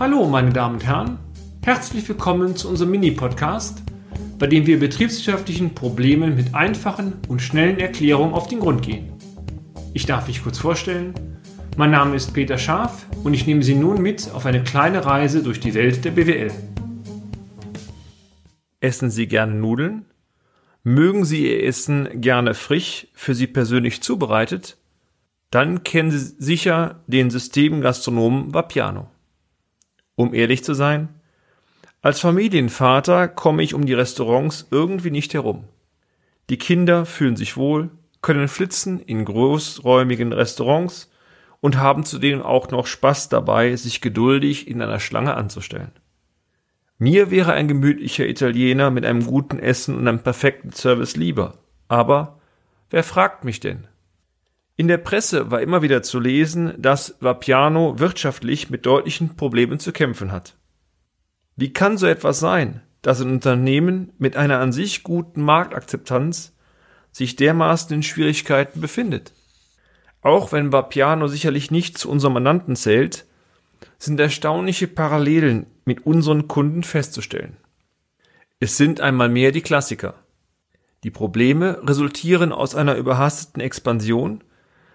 Hallo, meine Damen und Herren. Herzlich willkommen zu unserem Mini-Podcast, bei dem wir betriebswirtschaftlichen Problemen mit einfachen und schnellen Erklärungen auf den Grund gehen. Ich darf mich kurz vorstellen. Mein Name ist Peter Scharf und ich nehme Sie nun mit auf eine kleine Reise durch die Welt der BWL. Essen Sie gerne Nudeln? Mögen Sie Ihr Essen gerne frisch, für Sie persönlich zubereitet? Dann kennen Sie sicher den Systemgastronomen Vapiano. Um ehrlich zu sein, als Familienvater komme ich um die Restaurants irgendwie nicht herum. Die Kinder fühlen sich wohl, können flitzen in großräumigen Restaurants und haben zudem auch noch Spaß dabei, sich geduldig in einer Schlange anzustellen. Mir wäre ein gemütlicher Italiener mit einem guten Essen und einem perfekten Service lieber. Aber wer fragt mich denn? In der Presse war immer wieder zu lesen, dass Vapiano wirtschaftlich mit deutlichen Problemen zu kämpfen hat. Wie kann so etwas sein, dass ein Unternehmen mit einer an sich guten Marktakzeptanz sich dermaßen in Schwierigkeiten befindet? Auch wenn Vapiano sicherlich nicht zu unserem Mandanten zählt, sind erstaunliche Parallelen mit unseren Kunden festzustellen. Es sind einmal mehr die Klassiker. Die Probleme resultieren aus einer überhasteten Expansion,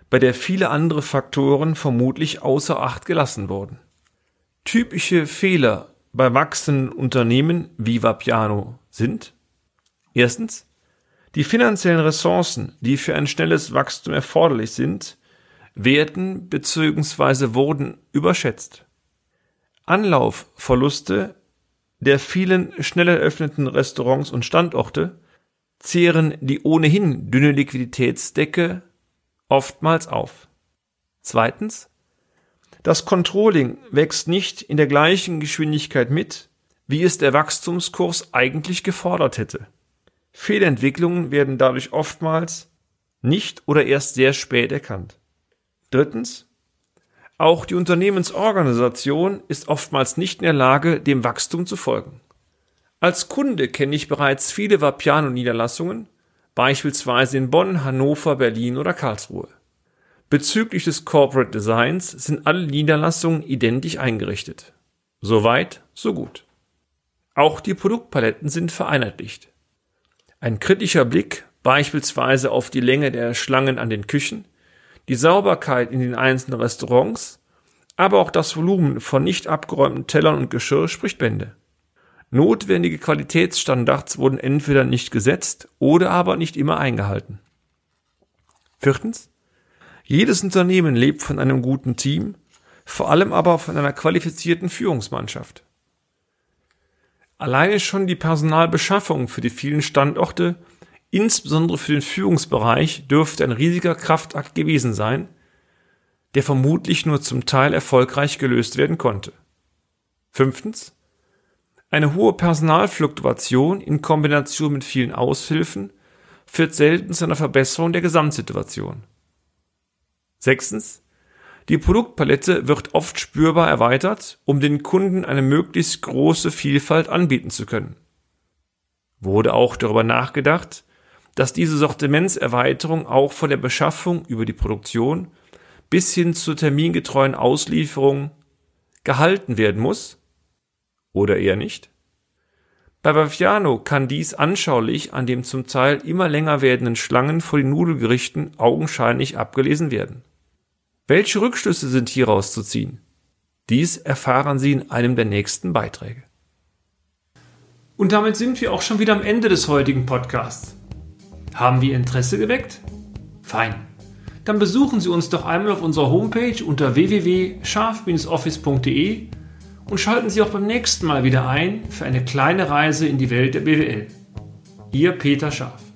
bei der viele andere Faktoren vermutlich außer Acht gelassen wurden. Typische Fehler bei wachsenden Unternehmen wie Vapiano sind erstens die finanziellen Ressourcen, die für ein schnelles Wachstum erforderlich sind, werden bzw. wurden überschätzt. Anlaufverluste der vielen schnell eröffneten Restaurants und Standorte zehren die ohnehin dünne Liquiditätsdecke oftmals auf. Zweitens, das Controlling wächst nicht in der gleichen Geschwindigkeit mit, wie es der Wachstumskurs eigentlich gefordert hätte. Fehlentwicklungen werden dadurch oftmals nicht oder erst sehr spät erkannt. Drittens, auch die Unternehmensorganisation ist oftmals nicht in der Lage, dem Wachstum zu folgen. Als Kunde kenne ich bereits viele Vapiano-Niederlassungen, beispielsweise in Bonn, Hannover, Berlin oder Karlsruhe. Bezüglich des Corporate Designs sind alle Niederlassungen identisch eingerichtet. Soweit, so gut. Auch die Produktpaletten sind vereinheitlicht. Ein kritischer Blick beispielsweise auf die Länge der Schlangen an den Küchen die Sauberkeit in den einzelnen Restaurants, aber auch das Volumen von nicht abgeräumten Tellern und Geschirr spricht Bände. Notwendige Qualitätsstandards wurden entweder nicht gesetzt oder aber nicht immer eingehalten. Viertens. Jedes Unternehmen lebt von einem guten Team, vor allem aber von einer qualifizierten Führungsmannschaft. Alleine schon die Personalbeschaffung für die vielen Standorte Insbesondere für den Führungsbereich dürfte ein riesiger Kraftakt gewesen sein, der vermutlich nur zum Teil erfolgreich gelöst werden konnte. Fünftens. Eine hohe Personalfluktuation in Kombination mit vielen Aushilfen führt selten zu einer Verbesserung der Gesamtsituation. Sechstens. Die Produktpalette wird oft spürbar erweitert, um den Kunden eine möglichst große Vielfalt anbieten zu können. Wurde auch darüber nachgedacht, dass diese Sortimentserweiterung auch von der Beschaffung über die Produktion bis hin zur termingetreuen Auslieferung gehalten werden muss? Oder eher nicht? Bei Baviano kann dies anschaulich an dem zum Teil immer länger werdenden Schlangen vor den Nudelgerichten augenscheinlich abgelesen werden. Welche Rückschlüsse sind hieraus zu ziehen? Dies erfahren Sie in einem der nächsten Beiträge. Und damit sind wir auch schon wieder am Ende des heutigen Podcasts. Haben wir Interesse geweckt? Fein. Dann besuchen Sie uns doch einmal auf unserer Homepage unter www.scharf-office.de und schalten Sie auch beim nächsten Mal wieder ein für eine kleine Reise in die Welt der BWL. Ihr Peter Scharf.